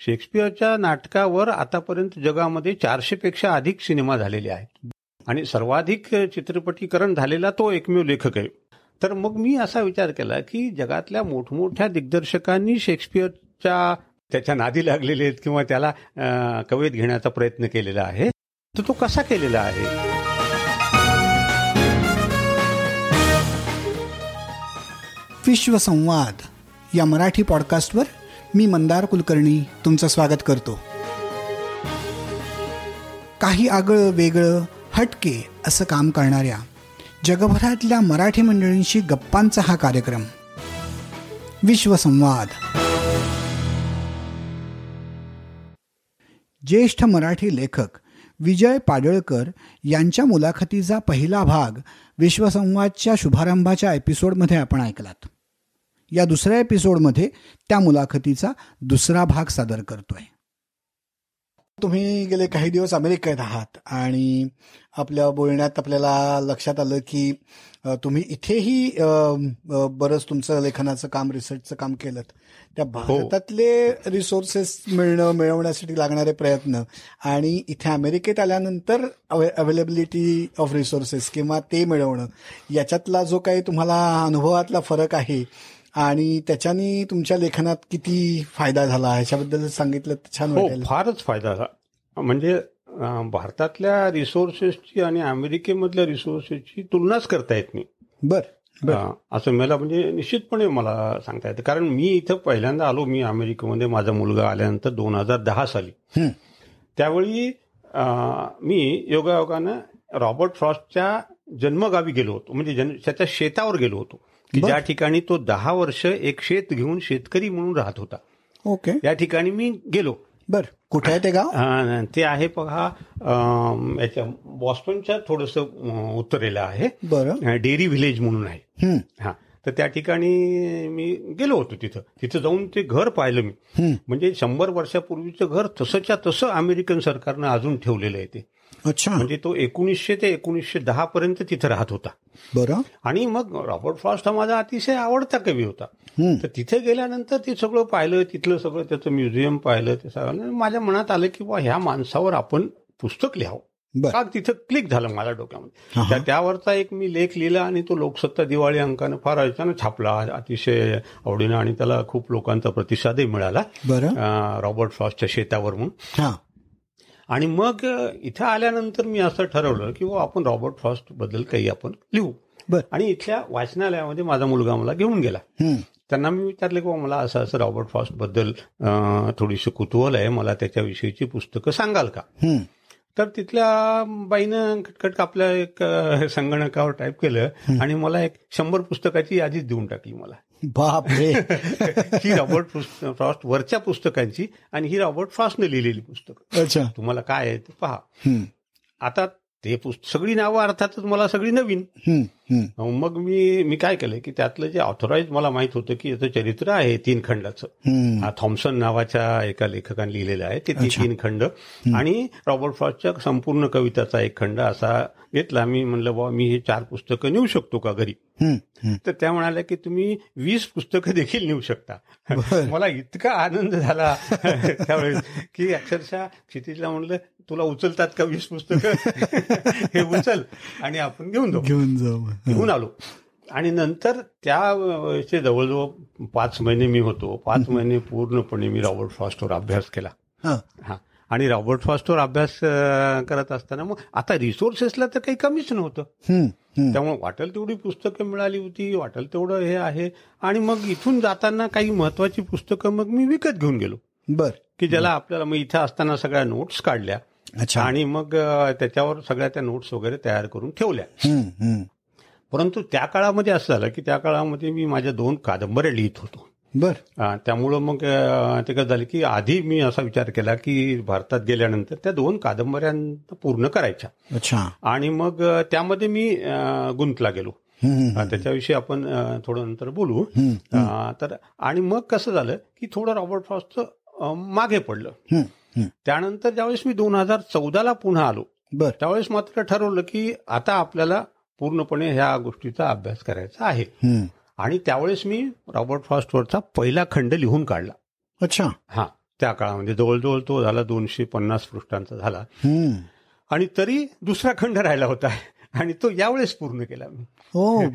शेक्सपियरच्या नाटकावर आतापर्यंत जगामध्ये चारशे पेक्षा अधिक सिनेमा झालेले आहेत. आणि सर्वाधिक चित्रपटीकरण झालेला तो एकमेव लेखक आहे. तर मग मी असा विचार केला की जगातल्या मोठमोठ्या दिग्दर्शकांनी शेक्सपियरच्या त्याच्या नादी लागलेले आहेत किंवा त्याला कवेत घेण्याचा प्रयत्न केलेला आहे. तर तो कसा केलेला आहे? विश्वसंवाद या मराठी पॉडकास्टवर मी मंदार कुलकर्णी तुमचं स्वागत करतो. काही आगळं वेगळं हटके असं काम करणाऱ्या जगभरातल्या मराठी मंडळींशी गप्पांचा हा कार्यक्रम. विश्वसंवाद ज्येष्ठ मराठी लेखक विजय पाडळकर यांच्या मुलाखतीचा पहिला भाग विश्वसंवादच्या शुभारंभाच्या एपिसोडमध्ये आपण ऐकलात. या दुसऱ्या एपिसोडमध्ये त्या मुलाखतीचा दुसरा भाग सादर करतोय. तुम्ही गेले काही दिवस अमेरिकेत आहात आणि आपल्या बोलण्यात आपल्याला लक्षात आलं की तुम्ही इथेही बरंच तुमचं लेखनाचं काम रिसर्चचं काम केलं त्या भारतातले रिसोर्सेस मिळणं मिळवण्यासाठी लागणारे प्रयत्न आणि इथे अमेरिकेत आल्यानंतर अवेलेबिलिटी ऑफ रिसोर्सेस किंवा ते मिळवणं याच्यातला जो काही तुम्हाला अनुभवातला फरक आहे आणि त्याच्यानी तुमच्या लेखनात किती फायदा झाला? ह्याच्याबद्दल सांगितलं तर छान हो फारच फायदा झाला. म्हणजे भारतातल्या रिसोर्सेसची आणि अमेरिकेमधल्या रिसोर्सेसची तुलनाच करता येत नाही. बर असं मला म्हणजे निश्चितपणे मला सांगता येतं. कारण मी इथं पहिल्यांदा आलो मी अमेरिकेमध्ये माझा मुलगा आल्यानंतर दोन हजार दहा साली. त्यावेळी मी योगायोगानं रॉबर्ट फ्रॉस्टच्या जन्मगावी गेलो होतो. म्हणजे जन त्याच्या शेतावर गेलो होतो. की. ज्या ठिकाणी तो दहा वर्ष एक शेत घेऊन शेतकरी म्हणून राहत होता. ओके. या ठिकाणी मी गेलो. बर. कुठे आहे ते गाव? ते आहे बघा याच्या बॉस्टनच्या थोडस उत्तरेला आहे. बरं. डेअरी व्हिलेज म्हणून आहे. हं, तर त्या ठिकाणी मी गेलो होतो तिथं. तिथं जाऊन ते घर पाहिलं मी. म्हणजे शंभर वर्षापूर्वीचं घर तसंच्या तसं अमेरिकन सरकारनं अजून ठेवलेलं आहे ते. अच्छा. म्हणजे तो एकोणीसशे ते एकोणीसशे दहा पर्यंत तिथं राहत होता. बरं. आणि मग रॉबर्ट फ्रॉस्ट हा माझा अतिशय आवडता कवी होता. तर तिथे गेल्यानंतर ते सगळं पाहिलं तिथलं सगळं त्याचं म्युझियम पाहिलं ते सगळं. माझ्या मनात आलं की बा ह्या माणसावर आपण पुस्तक लिहावं. का तिथं क्लिक झालं माझ्या डोक्यामध्ये. त्या- त्यावरचा एक मी लेख लिहिला आणि तो लोकसत्ता दिवाळी अंकानं फार अचानक छापला. अतिशय आवडीनं आणि त्याला खूप लोकांचा प्रतिसादही मिळाला. रॉबर्ट फ्रॉस्टच्या शेतावर म्हणून. आणि मग इथं आल्यानंतर मी असं ठरवलं की बुवा आपण रॉबर्ट फ्रॉस्टबद्दल काही आपण लिहू. बर. आणि इथल्या वाचनालयामध्ये माझा मुलगा मला घेऊन गेला. हं. त्यांना मी विचारले की बुवा मला असं असं रॉबर्ट फ्रॉस्टबद्दल थोडीशी कुतूहल आहे. मला त्याच्याविषयीची पुस्तकं सांगाल का? हं. तर तिथल्या बाईनं खटखट आपल्या एक संगणकावर टाईप केलं आणि मला एक शंभर पुस्तकाची यादीच देऊन टाकली मला. बापरे. ही रॉबर्ट फ्रॉस्ट वरच्या पुस्तकांची आणि ही रॉबर्ट फ्रॉस्टने लिहिलेली पुस्तकं. अच्छा. तुम्हाला काय आहे ते पहा. आता ते पुस्तक सगळी नावं अर्थातच मला सगळी नवीन. मग मी मी काय केलं की त्यातलं जे ऑथोराईज मला माहीत होतं की याचं चरित्र आहे तीन खंडाचं हं. थॉम्सन नावाच्या एका लेखकाने लिहिलेलं आहे ते. तीन खंड आणि रॉबर्ट फ्रॉस्टच्या संपूर्ण कविताचा एक खंड असा घेतला मी म्हणलं बाबा मी हे चार पुस्तकं नेऊ शकतो का घरी. तर त्या म्हणाल्या की तुम्ही वीस पुस्तकं देखील नेऊ शकता. मला इतका आनंद झाला त्यावेळेस की अक्षरशः क्षितिजला म्हणलं तुला उचलतात का वीस पुस्तकं? हे उचल. आणि आपण घेऊन जाऊ. घेऊन जाऊ. घेऊन आलो. आणि नंतर त्या वेळेचे जवळजवळ पाच महिने मी होतो. पाच महिने पूर्णपणे मी रॉबर्ट फ्रॉस्टवर अभ्यास केला. हं. आणि रॉबर्ट फ्रॉस्टवर अभ्यास करत असताना मग आता रिसोर्सेसला तर काही कमीच नव्हतं. त्यामुळे वाटेल तेवढी पुस्तकं मिळाली होती वाटेल तेवढं हे आहे. आणि मग इथून जाताना काही महत्वाची पुस्तकं मग मी विकत घेऊन गेलो. बर. की ज्याला आपल्याला मग इथं असताना सगळ्या नोट्स काढल्या. अच्छा. आणि मग त्याच्यावर सगळ्या त्या नोट्स वगैरे तयार करून ठेवल्या. परंतु त्या काळामध्ये असं झालं की त्या काळामध्ये मी माझ्या दोन कादंबऱ्या लिहित होतो. बर. त्यामुळं मग ते कसं झालं की आधी मी असा विचार केला की भारतात गेल्यानंतर त्या दोन कादंबऱ्या पूर्ण करायच्या. अच्छा. आणि मग त्यामध्ये मी गुंतला गेलो. त्याच्याविषयी आपण थोडं नंतर बोलू. तर आणि मग कसं झालं की थोडं रॉबर्ट फ्रॉस्टचं मागे पडलं. त्यानंतर ज्यावेळेस मी दोन हजार चौदाला पुन्हा आलो बर. त्यावेळेस मात्र ठरवलं की आता आपल्याला पूर्णपणे ह्या गोष्टीचा अभ्यास करायचा आहे. आणि त्यावेळेस मी रॉबर्ट फ्रॉस्टवरचा पहिला खंड लिहून काढला. अच्छा. हा त्या काळामध्ये जवळजवळ तो झाला दोनशे पन्नास पृष्ठांचा झाला. आणि तरी दुसरा खंड राहिला होता. आणि तो यावेळेस पूर्ण केला मी. हो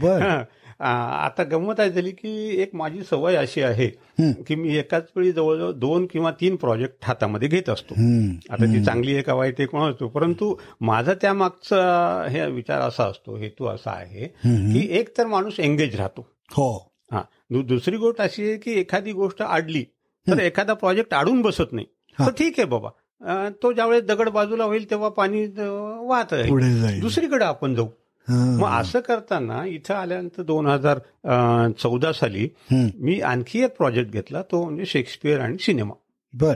आता गंमत आहे झाली की एक माझी सवय अशी आहे की मी एकाच वेळी जवळजवळ दोन किंवा तीन प्रोजेक्ट हातामध्ये घेत असतो. आता ती चांगली आहे का वाईट आहे कोण असतो. परंतु माझा त्या मागचा हे विचार असा असतो हेतू असा आहे की एक तर माणूस एंगेज राहतो. हो. हा. दुसरी गोष्ट अशी आहे की एखादी गोष्ट आडली तर एखादा प्रोजेक्ट आडून बसत नाही. तर ठीक आहे बाबा. तो ज्यावेळेस दगड बाजूला होईल तेव्हा पाणी वाहत जाईल. दुसरीकडे आपण जाऊ. मग असं करताना इथं आल्यानंतर दोन हजार चौदा साली. मी आणखी एक प्रोजेक्ट घेतला तो म्हणजे शेक्सपियर आणि सिनेमा बर.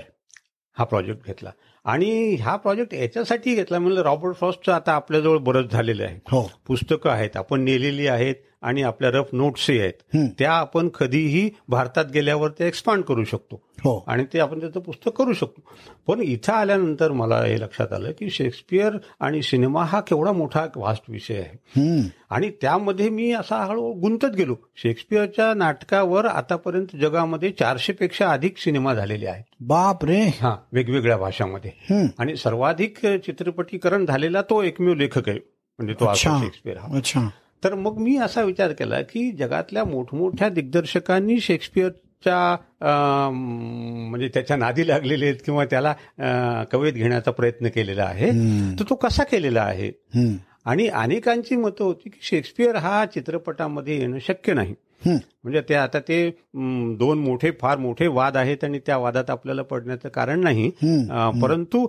हा प्रोजेक्ट घेतला. आणि हा प्रोजेक्ट याच्यासाठी घेतला म्हणजे रॉबर्ट फ्रॉस्टचं आता आपल्याजवळ बरंच झालेलं आहे. हो. पुस्तकं आहेत आपण नेलेली आहेत. आणि आपल्या रफ नोट्सही आहेत. त्या आपण कधीही भारतात गेल्यावर ते एक्सपांड करू शकतो. हो. आणि ते आपण त्याचं पुस्तक करू शकतो. पण इथं आल्यानंतर मला हे लक्षात आलं की शेक्सपियर आणि सिनेमा हा केवढा मोठा वास्ट विषय आहे. आणि त्यामध्ये मी असा हळू गुंतत गेलो. शेक्सपियरच्या नाटकावर आतापर्यंत जगामध्ये चारशे पेक्षा अधिक सिनेमा झालेले आहेत. बाप रे. हा वेगवेगळ्या भाषांमध्ये. आणि सर्वाधिक चित्रपटीकरण झालेला तो एकमेव लेखक आहे. म्हणजे तो शेक्सपियर हा. अच्छा. तर मग मी असा विचार केला की जगातल्या मोठमोठ्या दिग्दर्शकांनी शेक्सपियरच्या म्हणजे त्याच्या नादी लागलेले आहेत किंवा त्याला कवेत घेण्याचा प्रयत्न केलेला आहे. तर तो कसा केलेला आहे. आणि अनेकांची मतं होती की शेक्सपियर हा चित्रपटामध्ये येणं शक्य नाही. म्हणजे ते आता ते दोन मोठे फार मोठे वाद आहेत आणि त्या वादात आपल्याला पडण्याचं कारण नाही परंतु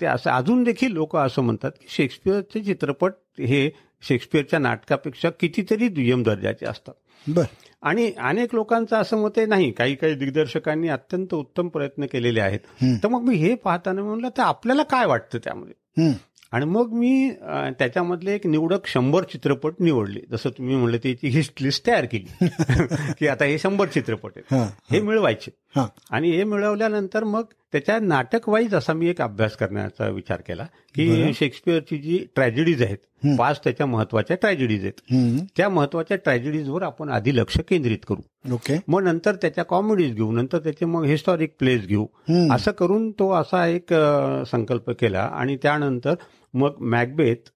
ते असं अजून देखील लोक असं म्हणतात की शेक्सपियरचे चित्रपट हे शेक्सपियरच्या नाटकापेक्षा कितीतरी दुय्यम दर्जाचे असतात. बर. आणि अनेक लोकांचं असं मत आहे नाही काही काही दिग्दर्शकांनी अत्यंत उत्तम प्रयत्न केलेले आहेत. तर मग मी हे पाहताना म्हणलं तर आपल्याला काय वाटतं त्यामध्ये. आणि मग मी त्याच्यामधले एक निवडक शंभर चित्रपट निवडले. जसं तुम्ही म्हणलं त्याची हिस्ट लिस्ट तयार केली. की आता हे शंभर चित्रपट आहेत. हा मिळवायचे. आणि हे मिळवल्यानंतर मग त्याच्या नाटक वाईज असा मी एक अभ्यास करण्याचा विचार केला की शेक्सपियरची जी ट्रॅजेडीज आहेत पाच त्याच्या महत्त्वाच्या ट्रॅजेडीज आहेत. त्या महत्त्वाच्या ट्रॅजेडीजवर आपण आधी लक्ष केंद्रित करू. ओके. मग नंतर त्याच्या कॉमेडीज घेऊ नंतर त्याचे मग हिस्टॉरिक प्लेस घेऊ. असं करून तो असा एक संकल्प केला आणि त्यानंतर मग मॅकबेथ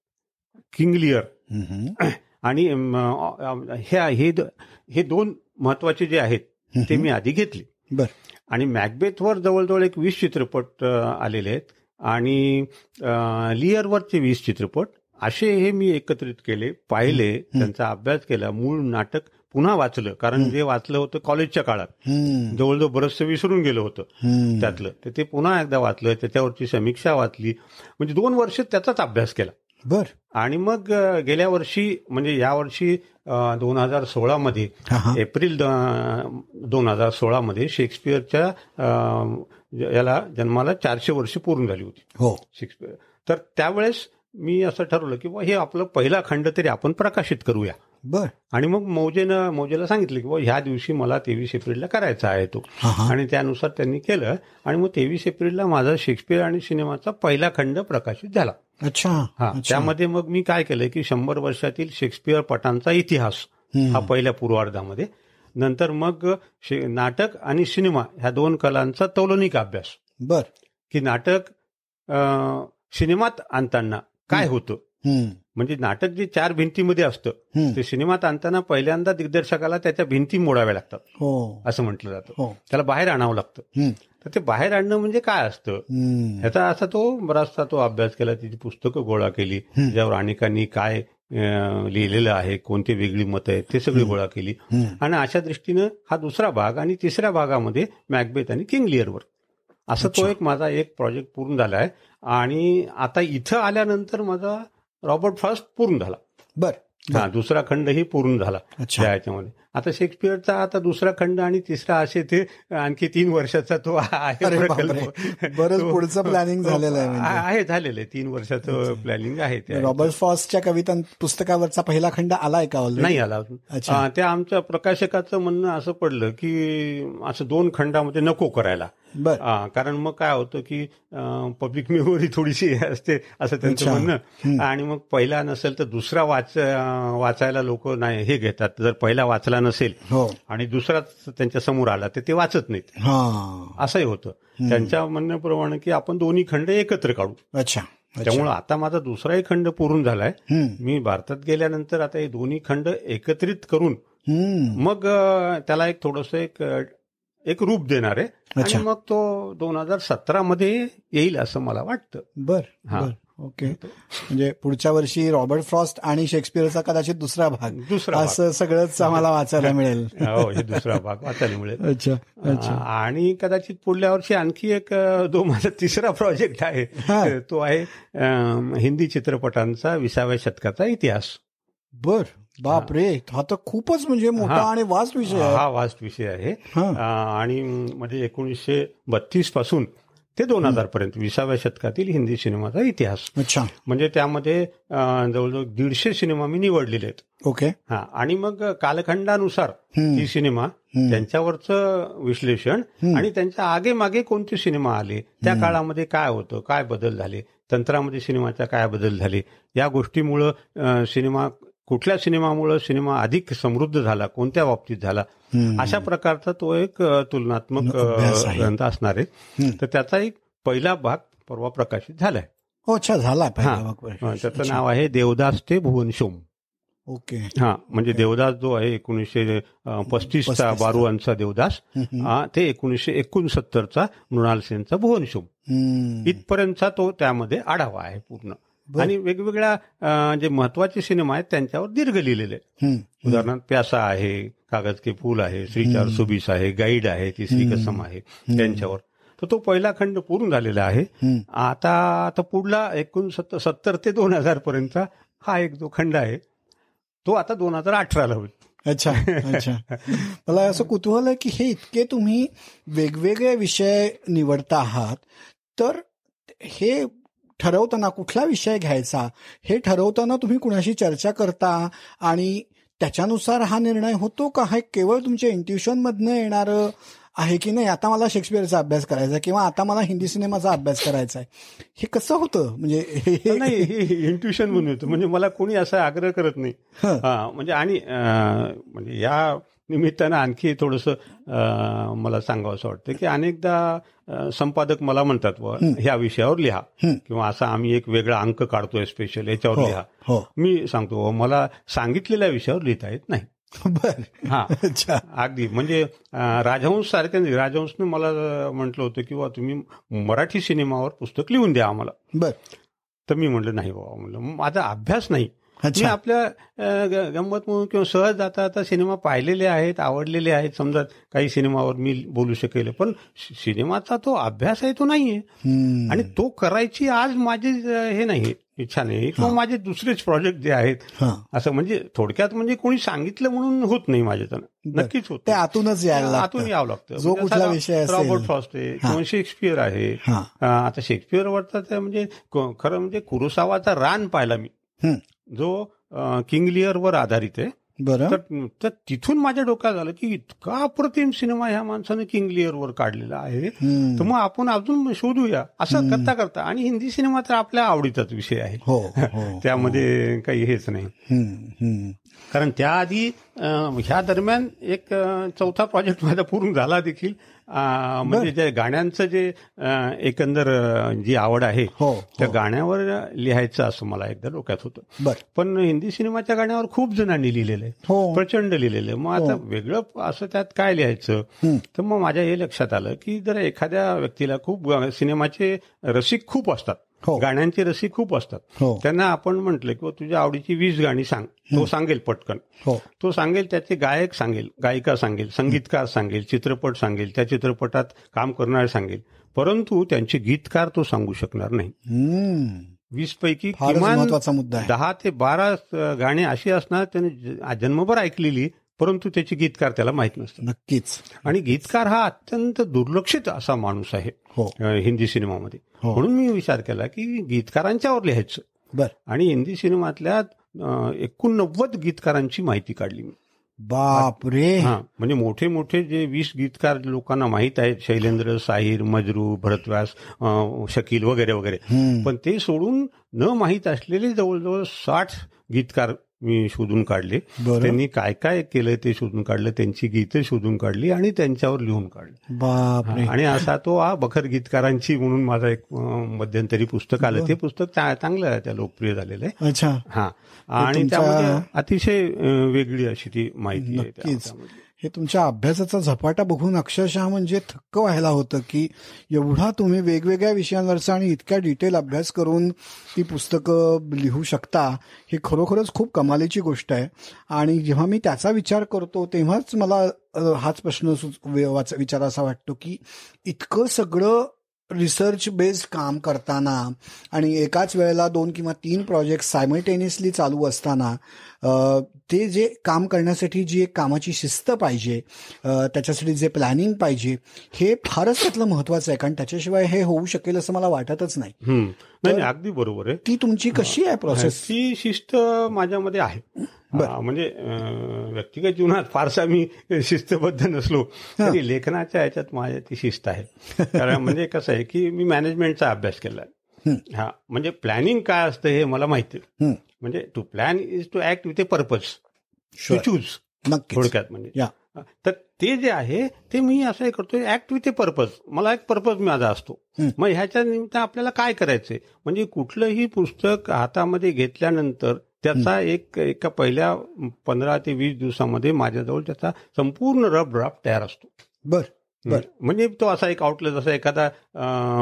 किंगलियर. आणि हे हे हे दोन महत्त्वाचे जे आहेत ते मी आधी घेतले. बर. आणि मॅकबेथवर जवळजवळ एक वीस चित्रपट आलेले आहेत. आणि लिअरवरचे वीस चित्रपट असे हे मी एकत्रित केले पाहिले त्यांचा अभ्यास केला मूळ नाटक पुन्हा वाचलं. कारण जे वाचलं होतं कॉलेजच्या काळात. जवळजवळ बरंचसं विसरून गेलं होतं. त्यातलं. तर ते पुन्हा एकदा वाचलं त्याच्यावरची समीक्षा वाचली. म्हणजे दोन वर्ष त्याचाच अभ्यास केला. बर. आणि मग गेल्या वर्षी म्हणजे या वर्षी दोन हजार सोळामध्ये एप्रिल दोन हजार सोळामध्ये शेक्सपियरच्या याला जन्माला चारशे वर्ष पूर्ण झाली होती. हो. शेक्सपियर. तर त्यावेळेस मी असं ठरवलं की हे आपलं पहिला खंड तरी आपण प्रकाशित करूया. बर. आणि मग मौजेनं मौजेला सांगितलं की ह्या दिवशी मला तेवीस एप्रिलला करायचा आहे तो. आणि त्यानुसार त्यांनी केलं. आणि मग तेवीस एप्रिलला माझा शेक्सपियर आणि सिनेमाचा पहिला खंड प्रकाशित झाला. अच्छा. हा. त्यामध्ये मग मी काय केलं की शंभर वर्षातील शेक्सपियर पटांचा इतिहास. हा पहिल्या पूर्वार्धामध्ये. नंतर मग नाटक आणि सिनेमा ह्या दोन कलांचा तौलनिक अभ्यास. बर. की नाटक सिनेमात आणताना काय होतं. म्हणजे नाटक जे चार भिंतीमध्ये असतं. ते सिनेमात आणताना पहिल्यांदा दिग्दर्शकाला त्याच्या भिंती मोडाव्या लागतात. हो. असं म्हटलं जातं. हो. त्याला बाहेर आणावं लागतं. तर ते बाहेर आणणं म्हणजे काय असतं. ह्याचा असा तो बराचसा तो अभ्यास केला तिची पुस्तकं गोळा केली ज्यावर अनेकांनी काय लिहिलेलं आहे कोणती वेगळी मतं आहेत ते सगळी गोळा केली. आणि अशा दृष्टीनं हा दुसरा भाग आणि तिसऱ्या भागामध्ये मॅकबेथ आणि किंग लिअरवर असं तो एक माझा एक प्रोजेक्ट पूर्ण झाला आहे आणि आता इथं आल्यानंतर माझा रॉबर्ट फर्स्ट पूर्ण झाला. बर हा दुसरा खंडही पूर्ण झाला अच्छा. आता शेक्सपियरचा आता दुसरा खंड आणि तिसरा असे ते आणखी तीन वर्षाचा तो आहे. बरंच पुढचं planning झालेलं आहे म्हणजे. आहे झालेलं आहे. तीन वर्षाचं प्लॅनिंग आहे ते रॉबर्ट फॉसच्या कविता पुस्तकावरचा पहिला खंड आलाय का नाही आला त्या आमच्या प्रकाशकाचं म्हणणं असं पडलं की असं दोन खंडामध्ये नको करायला. बर. कारण मग काय होतं की पब्लिक मेमोरी थोडीशी असते असं त्यांचं. म्हणणं. आणि मग पहिला नसेल तर दुसरा वाच वाचायला लोक नाही हे घेतात. जर पहिला वाचला नसेल. हो. आणि दुसराच त्यांच्यासमोर आला तर ते वाचत नाहीत. हा. असंही होतं. त्यांच्या म्हणण्याप्रमाणे की आपण दोन्ही खंड एकत्र काढू. अच्छा. त्यामुळे आता माझा दुसराही खंड पूर्ण झालाय. मी भारतात गेल्यानंतर आता हे दोन्ही खंड एकत्रित करून. मग त्याला एक थोडस एक एक रूप देणार आहे. आणि मग तो दोन हजार सतरा मध्ये येईल असं मला वाटतं. बर हा. ओके. म्हणजे पुढच्या वर्षी रॉबर्ट फ्रॉस्ट आणि शेक्सपियरचा कदाचित दुसरा भाग. दुसरा. असं सगळंच आम्हाला वाचायला मिळेल. हो हे दुसरा भाग वाचायला मिळेल. अच्छा अच्छा. आणि कदाचित पुढल्या वर्षी आणखी एक जो माझा तिसरा प्रोजेक्ट आहे. तो आहे हिंदी चित्रपटांचा विसाव्या शतकाचा इतिहास. बर. बाप रे. हा तर खूपच म्हणजे मोठा. आणि वास्ट विषय हा वास्ट विषय आहे. आणि म्हणजे एकोणीसशे बत्तीसपासून ते दोन हजार पर्यंत विसाव्या शतकातील हिंदी सिनेमाचा इतिहास. अच्छा. म्हणजे त्यामध्ये जवळजवळ दीडशे सिनेमा मी निवडलेले आहेत. ओके. हा आणि मग कालखंडानुसार. ही सिनेमा. त्यांच्यावरचं विश्लेषण आणि त्यांच्या आगे मागे कोणते सिनेमा आले त्या काळामध्ये काय होतं काय बदल झाले तंत्रामध्ये सिनेमाच्या काय बदल झाले या गोष्टीमुळं सिनेमा कुठल्या सिनेमामुळं सिनेमा अधिक समृद्ध झाला कोणत्या बाबतीत झाला. अशा प्रकारचा तो एक तुलनात्मक. ग्रंथ असणार आहे. तर त्याचा एक पहिला भाग परवा प्रकाशित झालाय हो अच्छा झाला पहिला. भाग. अ, त्याचं. नाव आहे देवदास ते भुवनशोम ओके हा म्हणजे देवदास जो आहे एकोणीसशे पस्तीसचा. बारुवांचा देवदास ते एकोणीसशे एकोणसत्तरचा मृणाल सेनचा भुवनशोम. इथपर्यंतचा तो त्यामध्ये आढावा आहे पूर्ण. आणि वेगवेगळ्या जे महत्त्वाचे सिनेमा आहेत त्यांच्यावर दीर्घ लिहिलेले आहेत. उदाहरणार्थ प्यासा आहे कागज के फूल आहे श्रीचार सुबीस आहे गाईड आहे तिसरी कसम आहे त्यांच्यावर. तर तो पहिला खंड पूर्ण झालेला आहे. आता आता पुढला एकोणसत्तर सत्तर ते दोन हजार पर्यंत हा एक जो खंड आहे तो आता दोन हजार अठराला होईल. अच्छा अच्छा. मला असं कुतूहल आहे की हे इतके तुम्ही वेगवेगळे विषय निवडता आहात तर हे ठरवताना कुठला विषय घ्यायचा? हे ठरवताना तुम्ही कुणाशी चर्चा करता? आणि त्याच्यानुसार हा निर्णय होतो का? हे केवळ तुमच्या इंट्युशन मधनं येणारं आहे की नाही? आता मला शेक्सपियरचा अभ्यास करायचा आहे किंवा आता मला हिंदी सिनेमाचा अभ्यास करायचा आहे. हे कसं होतं? म्हणजे नाही हे इंट्युशन म्हणून होतं म्हणजे मला कोणी असा आग्रह करत नाही. म्हणजे आणि म्हणजे या निमित्तानं आणखी थोडस मला सांगावं असं वाटतं की अनेकदा संपादक मला म्हणतात बुवा, ह्या विषयावर लिहा. किंवा असा आम्ही एक वेगळा अंक काढतोय स्पेशल याच्यावर हो लिहा. हो. मी सांगतो मला सांगितलेल्या विषयावर लिहिता येत नाही. बर. हा. अगदी. म्हणजे राजहंस सारख्या नाही राजहंसने मला म्हटलं होतं की बुवा तुम्ही मराठी सिनेमावर पुस्तक लिहून द्या आम्हाला. बर. तर मी म्हटलं नाही बाबा. म्हणलं माझा अभ्यास नाही. मी आपल्या गंमत म्हणून किंवा सहज जाता जाता सिनेमा पाहिलेले आहेत आवडलेले आहेत. समजा काही सिनेमावर मी बोलू शकेल पण सिनेमाचा तो अभ्यास आहे तो नाहीये. आणि तो करायची आज माझी हे नाही इच्छा नाही. किंवा माझे दुसरेच प्रोजेक्ट जे आहेत हा. असं म्हणजे थोडक्यात म्हणजे कोणी सांगितलं म्हणून होत नाही माझ्याच्यानं नक्कीच होत. आतूनच. आतून यावं लागतं. जो म्हणजे कुठला विषय. रॉबर्ट फ्रॉस्ट आहे किंवा शेक्सपियर आहे. आता शेक्सपियरवरचा ते म्हणजे खरं म्हणजे कुरुसावाचा रान पाहिला मी. जो अ, किंग लिअरवर आधारित आहे. बरं. तर तिथून माझ्या डोक्यात आलं की इतका अप्रतिम सिनेमा ह्या माणसानं किंग लिअरवर काढलेला आहे. तर मग आपण अजून शोधूया. असं करता करता आणि हिंदी सिनेमा तर आपल्या आवडीचाच विषय आहे. हो हो त्यामध्ये काही हेच नाही. कारण त्याआधी ह्या दरम्यान एक चौथा प्रोजेक्ट माझा पूर्ण झाला देखील. म्हणजे जे गाण्यांचं जे एकंदर जी आवड आहे हो त्या गाण्यावर लिहायचं असं मला एकदा डोक्यात होतं. पण हिंदी सिनेमाच्या गाण्यावर खूप जणांनी लिहिलेलं आहे. हो. प्रचंड लिहिलेलं आहे. मग आता वेगळं असं त्यात काय लिहायचं. तर मग माझ्या हे लक्षात आलं की जर एखाद्या व्यक्तीला खूप सिनेमाचे रसिक खूप असतात. हो. गाण्यांचे रसिक खूप असतात. हो. त्यांना आपण म्हटलं की तुझ्या आवडीची वीस गाणी सांग. तो सांगेल पटकन. हो. तो सांगेल त्याचे गायक सांगेल गायिका सांगेल संगीतकार सांगेल चित्रपट सांगेल त्या चित्रपटात काम करणारे सांगेल. परंतु त्यांचे गीतकार तो सांगू शकणार नाही. वीस पैकी किमान दहा ते बारा गाणी अशी असणार त्याने जन्मभर ऐकलेली परंतु त्याचे गीतकार त्याला माहीत नसतात. नक्कीच. आणि गीतकार हा अत्यंत दुर्लक्षित असा माणूस आहे. हो हिंदी सिनेमामध्ये. हो. म्हणून मी विचार केला की गीतकारांच्यावर लिहायचं. बर. आणि हिंदी सिनेमातल्या एकोणनव्वद गीतकारांची माहिती काढली मी. बाप रे हा म्हणजे मोठे मोठे जे वीस गीतकार लोकांना माहीत आहेत शैलेंद्र साहिर मजरू भरतव्यास शकील वगैरे वगैरे. पण ते सोडून न माहीत असलेले जवळजवळ साठ गीतकार मी शोधून काढले. त्यांनी काय काय केलंय ते शोधून काढलं त्यांची गीतं शोधून काढली आणि त्यांच्यावर लिहून काढली. आणि असा तो हा बखर गीतकारांची म्हणून माझा एक मध्यंतरी पुस्तक आलं. ते पुस्तक चांगलं आहे त्या लोकप्रिय झालेलं आहे. अच्छा. हा. आणि त्यामध्ये अतिशय वेगळी अशी ती माहिती आहे. हे तुमच्या अभ्यासाचा झपाटा बघून अक्षरशः म्हणजे थक्क व्हायला होतं की एवढा तुम्ही वेगवेगळ्या विषयांवरचा आणि इतक्या डिटेल अभ्यास करून ती पुस्तकं लिहू शकता ही खरोखरच खूप कमालीची गोष्ट आहे. आणि जेव्हा मी त्याचा विचार करतो तेव्हाच मला हाच प्रश्न सुच- वे- वाच- विचारासा वाटतो की इतकं सगळं रिसर्च बेस्ड काम करताना आणि एकाच वेळेला दोन किंवा तीन प्रोजेक्ट सायमल्टेनियसली चालू असताना ते जे काम करण्यासाठी जी एक कामाची शिस्त पाहिजे त्याच्यासाठी जे प्लॅनिंग पाहिजे हे फारच त्यातलं महत्वाचं आहे. कारण त्याच्याशिवाय हे होऊ शकेल असं मला वाटतच नाही. अगदी बरोबर आहे. ती तुमची कशी आहे प्रोसेस ती शिस्त माझ्यामध्ये आहे. म्हणजे व्यक्तिगत जीवनात फारसा मी शिस्तबद्ध नसलो तरी लेखनाच्या ह्याच्यात माझ्या ती शिस्त आहे. कारण म्हणजे कसं आहे की मी मॅनेजमेंटचा अभ्यास केला. हा. म्हणजे प्लॅनिंग काय असतं हे मला माहिती. म्हणजे to plan is to act with a purpose to. Choose. थोडक्यात म्हणजे. या. तर ते जे आहे ते मी असं हे करतोय ऍक्ट विथ ए पर्पज मला एक पर्पज माझा असतो. मग ह्याच्या निमित्त आपल्याला काय करायचंय? म्हणजे कुठलंही पुस्तक हातामध्ये घेतल्यानंतर त्याचा एक एका पहिल्या पंधरा ते वीस दिवसामध्ये माझ्याजवळ त्याचा संपूर्ण रफ ड्राफ्ट तयार असतो. बर बर. म्हणजे तो असा एक आउटलेट जसा एखादा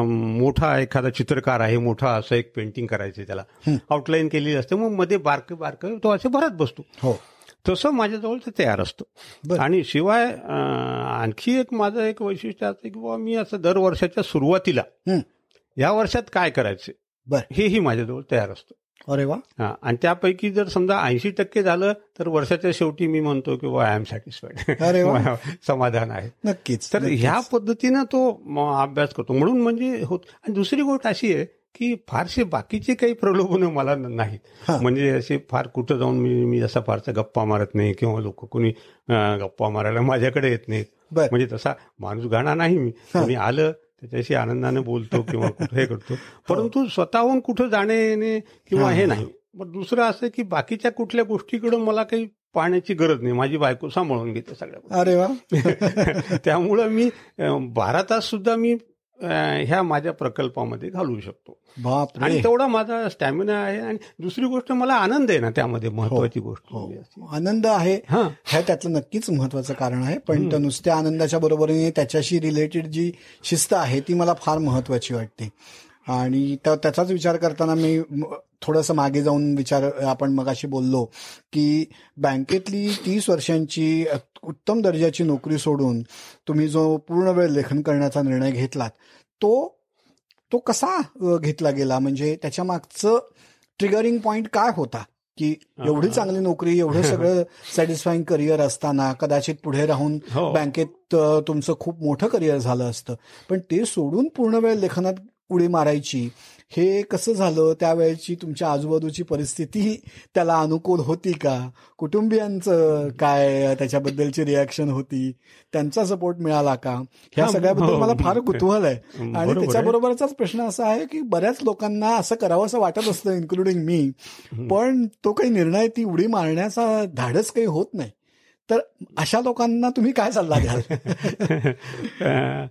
मोठा एखादा चित्रकार आहे मोठा असं एक पेंटिंग करायचं त्याला. आउटलाईन केलेली असते मग मध्ये बारक बारक तो असे भरत बसतो. हो. तसं माझ्याजवळ ते तयार असतं. आणि शिवाय आणखी एक माझं एक वैशिष्ट्य असतं की बाबा मी असं दर वर्षाच्या सुरुवातीला. या वर्षात काय करायचे बर. हेही माझ्याजवळ तयार असतं. अरे वा. हा आणि त्यापैकी जर समजा ऐंशी टक्के झालं तर वर्षाच्या शेवटी मी म्हणतो की आय एम सॅटिस्फाईड अरे. समाधान आहे. नक्कीच तर. ह्या पद्धतीनं तो अभ्यास करतो. म्हणून म्हणजे होत आणि दुसरी गोष्ट अशी आहे की फारसे बाकीचे काही प्रलोभन मला नाहीत. म्हणजे असे फार कुठं जाऊन मी मी असा फारसा गप्पा मारत नाही किंवा लोक कोणी गप्पा मारायला माझ्याकडे येत नाहीत. म्हणजे तसा माणूस गाणा नाही मी. कोणी आलं त्याच्याशी आनंदाने बोलतो किंवा कुठं हे करतो. परंतु स्वतःहून कुठं जाणे येणे किंवा हा. हे नाही. पण दुसरं असं की बाकीच्या कुठल्या गोष्टीकडे मला काही पाहण्याची गरज नाही. माझी बायको सांभाळून घेते सगळ्या. अरे वा. त्यामुळं मी बारा तास सुद्धा मी ह्या माझ्या प्रकल्पामध्ये घालवू शकतो. बाप आणि तेवढा माझा स्टॅमिना आहे आणि दुसरी गोष्ट मला आनंद आहे ना त्यामध्ये महत्वाची गोष्ट हो. म्हणजे अशी. आनंद आहे. हा. हे त्यातलं नक्कीच महत्वाचं कारण आहे. पण त्या नुसत्या आनंदाच्या बरोबरीने त्याच्याशी रिलेटेड जी शिस्त आहे ती मला फार महत्वाची वाटते. आणि त्या- त्याचाच विचार करताना मी थोडंसं मागे जाऊन विचार आपण मगाशी बोललो की बँकेतली तीस वर्षांची उत्तम दर्जाची नोकरी सोडून तुम्ही जो पूर्ण वेळ लेखन करण्याचा निर्णय घेतलात तो तो कसा घेतला गेला? म्हणजे त्याच्या मागचं ट्रिगरिंग पॉइंट काय होता? की एवढी चांगली नोकरी एवढं सगळं सॅटिस्फाईंग करिअर असताना कदाचित पुढे राहून हो. बँकेत तुमचं खूप मोठं करिअर झालं असतं. पण ते सोडून पूर्ण वेळ लेखनात उडी मारायची. हे कसं झालं? त्यावेळेची तुमच्या आजूबाजूची परिस्थिती त्याला अनुकूल होती का? कुटुंबियांचं काय त्याच्याबद्दलची रिॲक्शन होती? त्यांचा सपोर्ट मिळाला का? ह्या सगळ्याबद्दल हो. मला फार कुतूहल आहे. आणि. त्याच्याबरोबरचाच प्रश्न असा आहे की बऱ्याच लोकांना असं करावं असं वाटत असतं इन्क्लुडिंग मी. पण तो काही निर्णय ती उडी मारण्याचा धाडस काही होत नाही. तर अशा लोकांना तुम्ही काय सल्ला द्याल?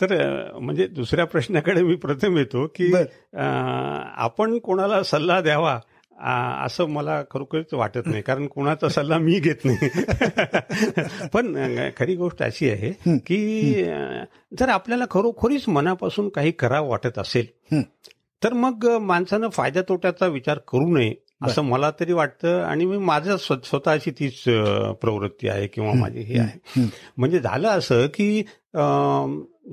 तर म्हणजे दुसऱ्या प्रश्नाकडे मी प्रथम येतो की आपण कोणाला सल्ला द्यावा असं मला खरोखरच वाटत नाही. कारण कोणाचा सल्ला मी घेत नाही. पण खरी गोष्ट अशी आहे की जर आपल्याला खरोखरीच मनापासून काही करावं वाटत असेल. तर मग माणसानं फायद्या तोट्याचा विचार करू नये. असं मला तरी वाटतं आणि मी माझं स्व- स्वतःची तीच प्रवृत्ती आहे किंवा माझी हे आहे. म्हणजे झालं असं की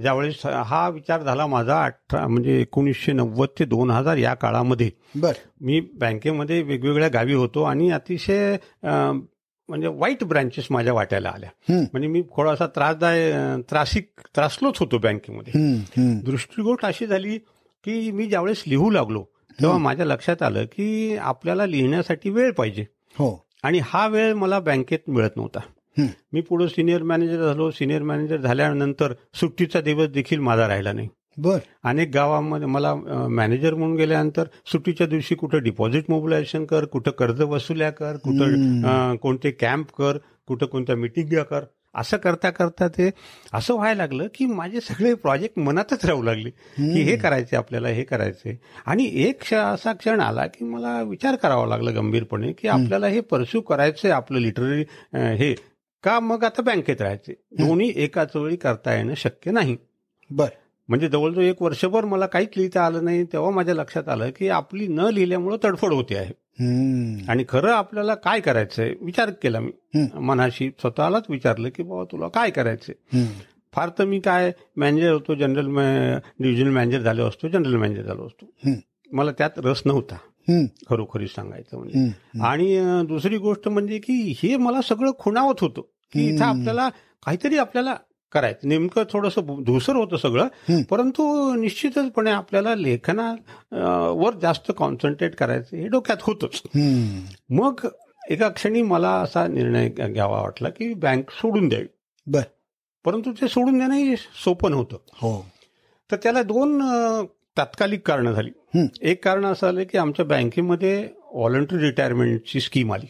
ज्यावेळेस हा विचार झाला माझा अठरा म्हणजे एकोणीसशे नव्वद ते दोन हजार या काळामध्ये. बर. मी बँकेमध्ये वेगवेगळ्या गावी होतो आणि अतिशय म्हणजे वाईट ब्रांचेस माझ्या वाट्याला आल्या. म्हणजे मी थोडासा त्रासदाय त्रासिक त्रासलोच होतो बँकेमध्ये. दृष्टिकोट अशी झाली की मी ज्यावेळेस लिहू लागलो तेव्हा माझ्या लक्षात आलं की आपल्याला लिहिण्यासाठी वेळ पाहिजे. हो. आणि हा वेळ मला बँकेत मिळत नव्हता. मी पुढे सिनियर मॅनेजर झालो. सिनियर मॅनेजर झाल्यानंतर सुट्टीचा दिवस देखील माझा राहिला नाही. बर. अनेक गावामध्ये मला मॅनेजर म्हणून गेल्यानंतर सुट्टीच्या दिवशी कुठं डिपॉझिट मोबिलायझेशन कर कुठं कर्ज वसुल्या कर कुठं कोणते कॅम्प कर कुठं कोणत्या मिटिंग कर. असं करता करता ते असं व्हायला लागलं की माझे सगळे प्रोजेक्ट मनातच राहू लागले. की हे करायचे आपल्याला हे करायचे आणि एक क्ष असा क्षण आला की मला विचार करावा लागला गंभीरपणे की आपल्याला हे परस्यू करायचंय आपलं लिटररी हे. का मग आता बँकेत राहायचे? दोन्ही एकाच वेळी करता येणं शक्य नाही. बर. म्हणजे जवळजवळ एक वर्षभर मला काहीच लिहिता आलं नाही. तेव्हा माझ्या लक्षात आलं की आपली न लिहिल्यामुळं तडफड होते आहे. आणि खरं आपल्याला काय करायचंय? विचार केला मी. मनाशी स्वतःलाच विचारलं की बाबा तुला काय करायचंय. फार तर मी काय मॅनेजर होतो जनरल डिव्हिजनल मॅनेजर झालो असतो जनरल मॅनेजर झालो असतो. मला त्यात रस नव्हता. खरोखरी सांगायचं म्हणजे. आणि दुसरी गोष्ट म्हणजे की हे मला सगळं खुणावत होतं. की इथं आपल्याला काहीतरी आपल्याला करायचं नेमकं थोडंसं धुसर होतं सगळं. परंतु निश्चितचपणे आपल्याला लेखना वर जास्त कॉन्सन्ट्रेट करायचं हे डोक्यात होतंच. मग एका क्षणी मला असा निर्णय घ्यावा वाटला की बँक सोडून द्यावी बर परंतु ते सोडून देणंही सोपं नव्हतं हो तर त्याला दोन तात्कालिक कारणं झाली. एक कारण असं आलं की आमच्या बँकेमध्ये व्हॉलंटरी रिटायरमेंटची स्कीम आली.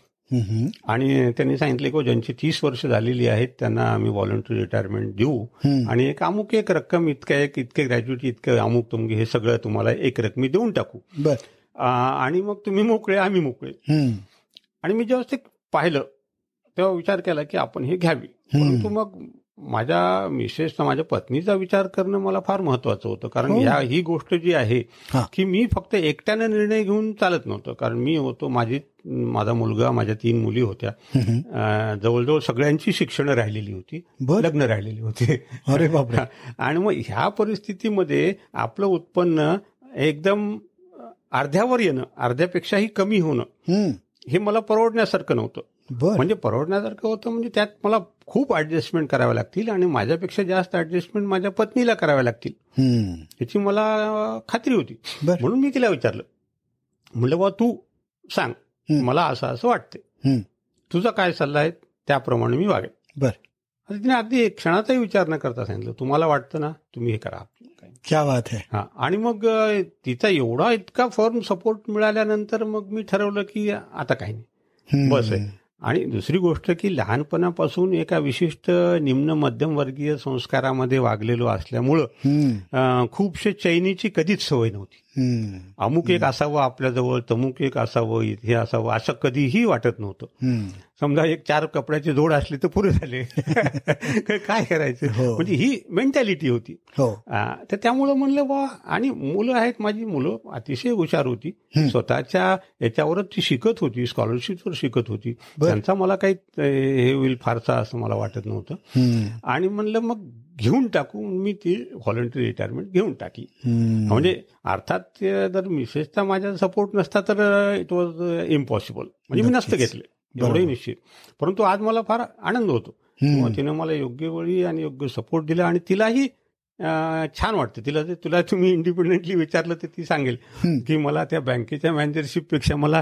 आणि त्यांनी सांगितले की ज्यांची तीस वर्ष झालेली आहेत त्यांना आम्ही व्हॉलंटरी रिटायरमेंट देऊ. आणि एक अमुक एक रक्कम इतकं एक इतके ग्रॅज्युटी इतकं अमुक तुमके हे सगळं तुम्हाला एक रकमी देऊन टाकू. आणि मग तुम्ही मोकळे आम्ही मोकळे. आणि मी जेव्हा ते पाहिलं तेव्हा विचार केला की आपण हे घ्यावी. परंतु मग माझ्या मिसेसचा माझ्या पत्नीचा विचार करणं मला फार महत्वाचं होतं. कारण हो. ह्या ही गोष्ट जी आहे. की मी फक्त एकट्यानं निर्णय घेऊन चालत नव्हतं. कारण मी होतो माझी माझा मुलगा माझ्या तीन मुली होत्या. जवळजवळ सगळ्यांची शिक्षणं राहिलेली होती. लग्न राहिलेली होते. अरे बापरे. आणि मग ह्या परिस्थितीमध्ये आपलं उत्पन्न एकदम अर्ध्यावर येणं अर्ध्यापेक्षाही कमी होणं. हे मला परवडण्यासारखं नव्हतं. बर. म्हणजे परवडण्यासारखं होतं म्हणजे त्यात मला खूप ऍडजस्टमेंट कराव्या लागतील आणि माझ्यापेक्षा जास्त ऍडजस्टमेंट माझ्या पत्नीला कराव्या लागतील. याची मला खात्री होती. म्हणून मी तिला विचारलं. म्हणलं बाबा तू सांग. मला असं असं हम्म. तुझा काय सल्ला आहे? त्याप्रमाणे मी वागेन. बर. आता तिने अगदी एक क्षणाचाही विचार न करता सांगितलं तुम्हाला वाटतं ना तुम्ही हे करा. क्या बात है. हा. आणि मग तिचा एवढा इतका फर्म सपोर्ट मिळाल्यानंतर मग मी ठरवलं की आता काही नाही. बस आहे. आणि दुसरी गोष्ट की लहानपणापासून एका विशिष्ट निम्न मध्यमवर्गीय संस्कारामध्ये वागलेलो असल्यामुळं खूपशे चैनीची कधीच सवय नव्हती. अमुक एक असावं आपल्याजवळ तमुक एक असावं हे असावं असं कधीही वाटत नव्हतं. समजा एक चार कपड्याची जोड असली तर पुरे झाले. काय करायचं? हो. म्हणजे ही मेंटॅलिटी होती. हो. तर त्यामुळं म्हणलं बा आणि मुलं आहेत माझी मुलं अतिशय हुशार होती. स्वतःच्या याच्यावरच ती शिकत होती स्कॉलरशिपवर शिकत होती. त्यांचा मला काही हे होईल फारसा असं मला वाटत नव्हतं. आणि म्हणलं मग घेऊन टाकू मी ती व्हॉलंटरी रिटायरमेंट घेऊन टाकली. म्हणजे अर्थात ते जर मिसेसचा माझा सपोर्ट नसता तर इट वॉज इम्पॉसिबल म्हणजे मी नसतं घेतलं. एवढंही निश्चित. परंतु आज मला फार आनंद होतो. तिनं मला योग्य वेळी आणि योग्य सपोर्ट दिला आणि तिलाही छान वाटतं. तिला ते तुला तुम्ही इंडिपेंडेंटली विचारलं तर ती सांगेल की मला त्या बँकेच्या मॅनेजरशिपपेक्षा मला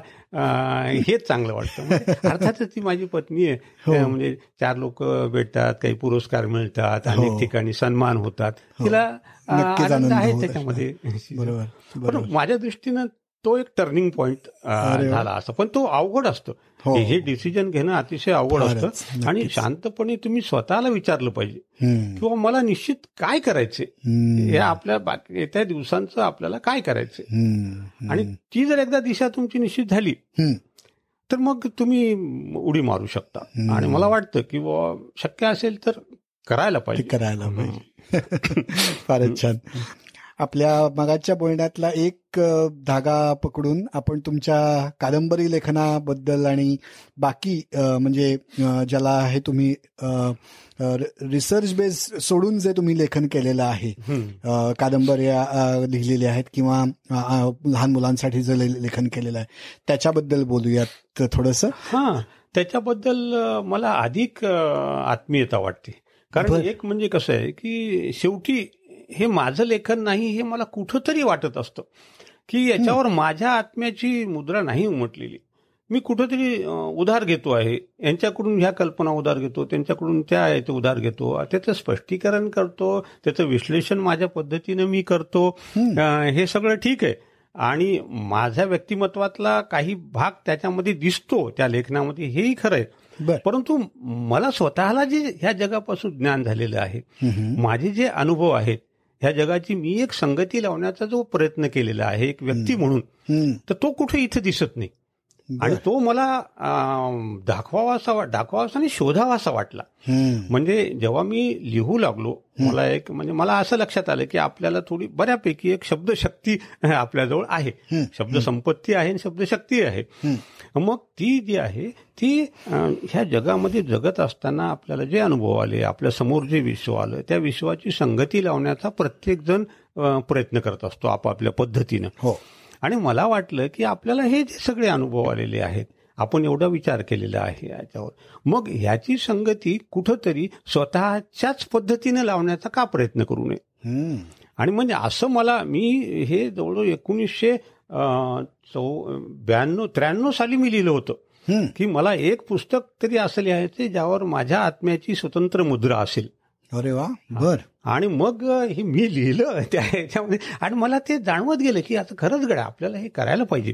हेच चांगलं वाटतं. म्हणजे अर्थातच ती माझी पत्नी आहे. अं, म्हणजे चार लोक भेटतात काही पुरस्कार मिळतात अनेक ठिकाणी सन्मान होतात. तिला अं, नक्कीच आनंद आहे त्याच्यामध्ये. बरोबर पण माझ्या दृष्टीनं तो एक टर्निंग पॉइंट झाला असं. पण तो अवघड असतो. हो. हे डिसिजन घेणं अतिशय अवघड असतं. आणि शांतपणे तुम्ही स्वतःला विचारलं पाहिजे. किंवा मला निश्चित काय करायचे. हे आपल्या बाकी येत्या दिवसांचं आपल्याला काय करायचे. आणि ती जर एकदा दिशा तुमची निश्चित झाली. तर मग तुम्ही उडी मारू शकता. आणि मला वाटतं की शक्य असेल तर करायला पाहिजे. करायला पाहिजे. फारच छान. आपल्या मगाच्या बोलण्यातला एक धागा पकडून आपण तुमच्या कादंबरी लेखनाबद्दल आणि बाकी म्हणजे ज्याला हे तुम्ही रिसर्च बेस सोडून जे तुम्ही लेखन केलेलं आहे कादंबऱ्या लिहिलेल्या आहेत किंवा लहान मुलांसाठी जे लेखन केलेलं आहे त्याच्याबद्दल बोलूयात थोडंसं. हा त्याच्याबद्दल मला अधिक आत्मीयता वाटते. कारण. एक म्हणजे कसं आहे की शेवटी हे माझं लेखन नाही हे मला कुठंतरी वाटत असतं की याच्यावर माझ्या आत्म्याची मुद्रा नाही उमटलेली. मी कुठंतरी उधार घेतो आहे. यांच्याकडून ह्या कल्पना उधार घेतो त्यांच्याकडून त्या याचं उधार घेतो. त्याचं स्पष्टीकरण करतो त्याचं विश्लेषण माझ्या पद्धतीनं मी करतो. हे सगळं ठीक आहे. आणि माझ्या व्यक्तिमत्वातला काही भाग त्याच्यामध्ये दिसतो त्या लेखनामध्ये हेही खरं आहे. परंतु मला स्वतःला जे ह्या जगापासून ज्ञान झालेलं आहे माझे जे अनुभव आहेत ह्या जगाची मी एक संगती लावण्याचा जो प्रयत्न केलेला आहे एक व्यक्ती म्हणून. तर तो कुठे इथे दिसत नाही आणि तो मला अं, दाखवावासा वा- दाखवावासा आणि शोधावासा वाटला. हम्म. म्हणजे जेव्हा मी लिहू लागलो मला एक म्हणजे मला असं लक्षात आलं की आपल्याला थोडी बऱ्यापैकी एक शब्दशक्ती आपल्याजवळ आहे. शब्द संपत्ती आहे आणि शब्दशक्ती आहे. मग ती जी आहे ती ह्या जगामध्ये जगत असताना आपल्याला जे अनुभव आले आपल्यासमोर जे विश्व आलं त्या विश्वाची संगती लावण्याचा प्रत्येक जण प्रयत्न करत असतो आपापल्या पद्धतीनं. हो. आणि मला वाटलं की आपल्याला हे जे सगळे अनुभव आलेले आहेत आपण एवढा विचार केलेला आहे याच्यावर मग ह्याची संगती कुठंतरी स्वतःच्याच पद्धतीने लावण्याचा का प्रयत्न करू नये. आणि म्हणजे असं मला मी हे जवळजवळ एकोणीसशे चौ ब्याण्णव त्र्याण्णव साली मी लिहिलं होतं. की मला एक पुस्तक तरी असं लिहायचे ज्यावर माझ्या आत्म्याची स्वतंत्र मुद्रा असेल अरे वा बर आणि मग हे मी लिहिलं त्या ह्याच्यामध्ये आणि मला ते जाणवत गेलं की आता खरंच गड्या आपल्याला हे करायला पाहिजे.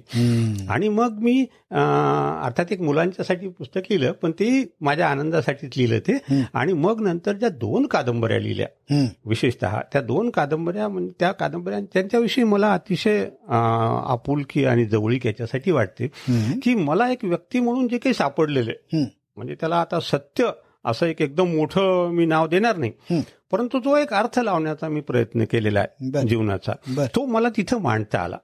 आणि मग मी अर्थात एक मुलांच्यासाठी पुस्तक लिहिलं पण ते माझ्या आनंदासाठीच लिहिलं ते आणि मग नंतर ज्या दोन कादंबऱ्या लिहिल्या. विशेषतः त्या दोन कादंबऱ्या म्हणजे त्या कादंबऱ्या त्यांच्याविषयी मला अतिशय आपुलकी आणि जवळीक याच्यासाठी वाटते. की मला एक व्यक्ती म्हणून जे काही सापडलेलं. म्हणजे त्याला आता सत्य असं एक एकदम मोठं मी नाव देणार नाही. परंतु तो एक अर्थ लावण्याचा मी प्रयत्न केलेला. आहे जीवनाचा. तो मला तिथं मांडता आला.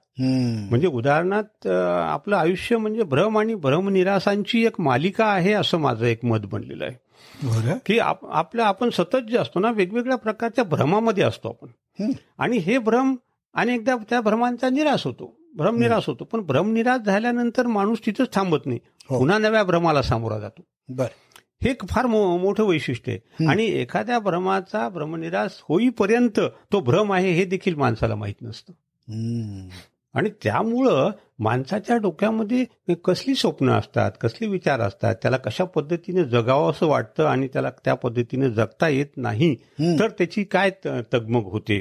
म्हणजे उदाहरणात अं, आपलं आयुष्य म्हणजे भ्रम आणि भ्रमनिरासांची एक मालिका आहे असं माझं एक मत बनलेलं आहे बरं की आप- आपल्या आपण सतत जे असतो ना वेगवेगळ्या प्रकारच्या भ्रमामध्ये असतो आपण. आणि हे भ्रम अनेकदा त्या भ्रमांचा निराश होतो भ्रम निराश होतो पण भ्रम निराश झाल्यानंतर माणूस तिथंच थांबत नाही हो. पुन्हा नव्या भ्रमाला सामोरा जातो बर हे एक फार मो- मोठं वैशिष्ट्य आहे आणि एखाद्या भ्रमाचा भ्रमनिराश होईपर्यंत तो भ्रम आहे हे देखील माणसाला माहीत नसतं. आणि त्यामुळं माणसाच्या डोक्यामध्ये कसली स्वप्न असतात कसले विचार असतात त्याला कशा पद्धतीने जगावं असं वाटतं आणि त्याला त्या पद्धतीने जगता येत नाही. तर त्याची काय तगमग होते.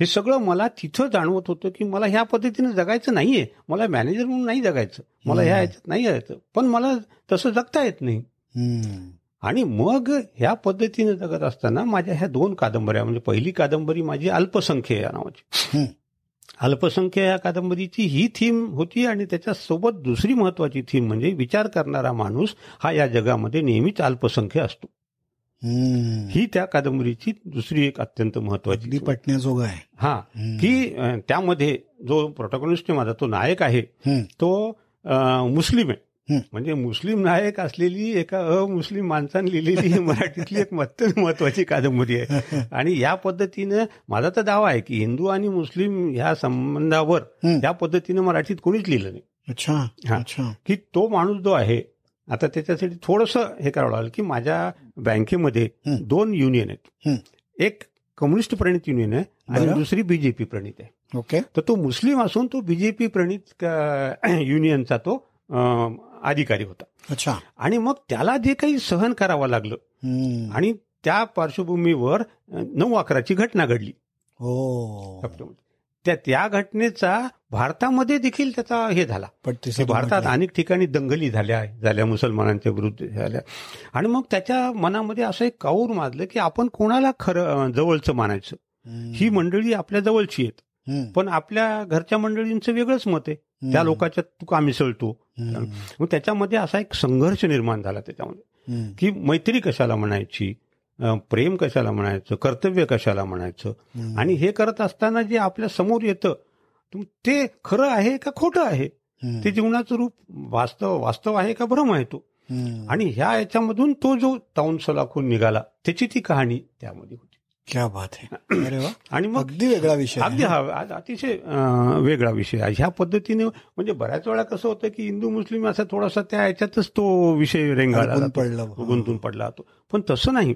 हे सगळं मला तिथं जाणवत होतं की मला ह्या पद्धतीने जगायचं नाहीये मला मॅनेजर म्हणून नाही जगायचं मला ह्या याच्यात नाही यायचं पण मला तसं जगता येत नाही. आणि मग ह्या पद्धतीने जगत असताना माझ्या ह्या दोन कादंबऱ्या म्हणजे पहिली कादंबरी माझी अल्पसंख्य या नावाची. अल्पसंख्य या कादंबरीची ही थीम होती आणि त्याच्यासोबत दुसरी महत्वाची थीम म्हणजे विचार करणारा माणूस हा या जगामध्ये नेहमीच अल्पसंख्य असतो. ही त्या कादंबरीची दुसरी एक अत्यंत महत्वाची. पटण्याजोग आहे हा. की त्यामध्ये जो प्रोटॉगनिस्ट माझा तो नायक आहे. तो मुस्लिम आहे. म्हणजे मुस्लिम नायक असलेली एका अमुस्लिम माणसाने लिहिलेली मराठीतली एक अत्यंत महत्वाची कादंबरी आहे आणि या पद्धतीनं माझा तर दावा आहे की हिंदू आणि मुस्लिम ह्या संबंधावर. या पद्धतीनं मराठीत कोणीच लिहिलं नाही अच्छा हा. अच्छा की तो माणूस जो आहे आता त्याच्यासाठी थोडंसं हे करावं लागेल की माझ्या बँकेमध्ये. दोन युनियन आहेत. एक कम्युनिस्ट प्रणित युनियन आहे आणि. दुसरी बीजेपी प्रणित आहे ओके तर तो मुस्लिम असून तो बीजेपी प्रणित युनियनचा तो अधिकारी होता. अच्छा. आणि मग त्याला जे काही सहन करावं लागलं. आणि त्या पार्श्वभूमीवर नऊ अकराची घटना घडली. हो. त्या त्या घटनेचा भारतामध्ये देखील त्याचा हे झाला. भारतात अनेक ठिकाणी दंगली झाल्या झाल्या मुसलमानांच्या विरुद्ध झाल्या. आणि मग त्याच्या मनामध्ये असं एक काऊर माजलं की आपण कोणाला खरं जवळचं मानायचं? ही मंडळी आपल्या जवळची आहेत. पण आपल्या घरच्या मंडळींचं वेगळंच मत आहे. त्या लोकांच्या तू का मिसळतो? मग त्याच्यामध्ये असा एक संघर्ष निर्माण झाला त्याच्यामध्ये. की मैत्री कशाला म्हणायची? प्रेम कशाला म्हणायचं? कर्तव्य कशाला म्हणायचं? आणि हे करत असताना जे आपल्यासमोर येतं तुम- ते खरं आहे का खोटं आहे? ते जीवनाचं रूप वास्तव वास्तव आहे का भ्रम आहे तो? आणि ह्या याच्यामधून तो जो ताऊन सलाखून निघाला त्याची ती कहाणी त्यामध्ये होती. क्या बात आहे अरे वा आणि मग अगदी वेगळा विषय. अगदी हा आज अतिशय वेगळा विषय आहे ह्या पद्धतीने म्हणजे बऱ्याच वेळा कसं होतं की हिंदू मुस्लिम असा थोडासा त्या ह्याच्यातच तो विषय रेंगाळला. पडलं. गुंतून पडला जातो पण तसं नाही.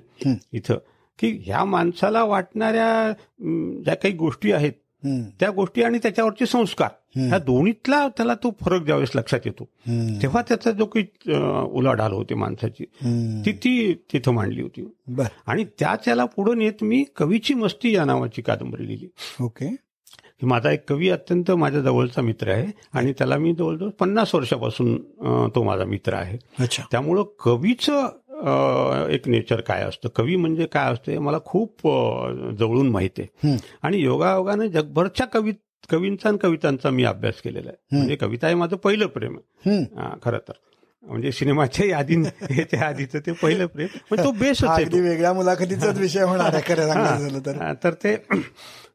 इथं की ह्या माणसाला वाटणाऱ्या ज्या काही गोष्टी आहेत त्या गोष्टी आणि त्याच्यावरचे संस्कार ह्या दोन्हीतला त्याला तो फरक ज्यावेळेस लक्षात येतो. तेव्हा त्याचा जो काही उलाढाल होते माणसाची. ती ती तिथं मांडली होती. आणि त्याच याला पुढे नेत मी कवीची मस्ती या नावाची कादंबरी लिहिली. ओके. माझा एक कवी अत्यंत माझ्या जवळचा मित्र आहे आणि त्याला मी जवळजवळ पन्नास वर्षापासून तो माझा मित्र आहे. अच्छा. त्यामुळं कवीचं एक नेचर काय असतं? कवी म्हणजे काय असतं हे मला खूप जवळून माहिती आहे. आणि योगायोगाने जगभरच्या कवी कवींचा आणि कवितांचा मी अभ्यास केलेला आहे. म्हणजे कविता हे माझं पहिलं प्रेम आहे. खरं तर. म्हणजे सिनेमाच्या यादी ह्याच्या आधीचं ते पहिलं प्रेम. पण तो अगदी वेगळ्या मुलाखतीचाच विषय होणार आहे तर. तर ते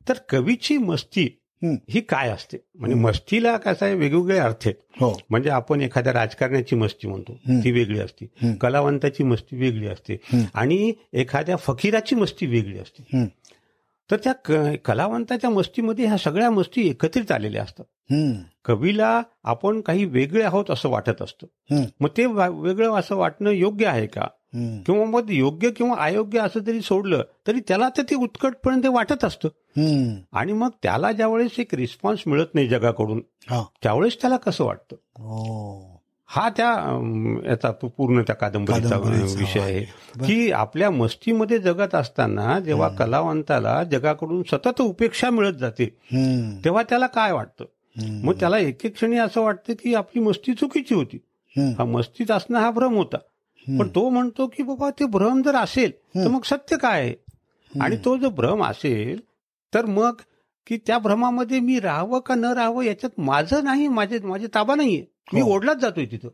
तर कवीची मस्ती. ही काय असते? म्हणजे मस्तीला कसं आहे? वेगवेगळे अर्थ आहेत. हो. म्हणजे आपण एखाद्या राजकारण्याची मस्ती म्हणतो ती वेगळी असते. कलावंताची मस्ती वेगळी असते. आणि एखाद्या फकीराची मस्ती वेगळी असते. तर त्या कलावंताच्या मस्तीमध्ये ह्या सगळ्या मस्ती एकत्रित आलेल्या असतात. कवीला आपण काही वेगळे आहोत असं वाटत असतं. मग ते वेगळं असं वाटणं योग्य आहे का? किंवा मग योग्य किंवा अयोग्य असं जरी सोडलं तरी त्याला तर ते उत्कटपणे ते वाटत असतं. आणि मग त्याला ज्यावेळेस एक रिस्पॉन्स मिळत नाही जगाकडून हा. त्यावेळेस त्याला कसं वाटतं? हो त्या याचा पूर्ण त्या कादंबरीचा विषय आहे. की आपल्या मस्तीमध्ये जगत असताना जेव्हा कलावंताला जगाकडून सतत उपेक्षा मिळत जाते तेव्हा त्याला काय वाटतं? मग त्याला एक एक क्षणी असं वाटतं की आपली मस्ती चुकीची होती. हा मस्तीत असणं हा भ्रम होता. पण तो म्हणतो की बाबा ते भ्रम जर असेल तर मग सत्य काय आहे? आणि तो जो भ्रम असेल तर मग की त्या भ्रमामध्ये मी राहावं का न राहावं याच्यात माझं नाही माझे माझे ताबा नाहीये. मी हो. ओढलाच जातोय तिथं.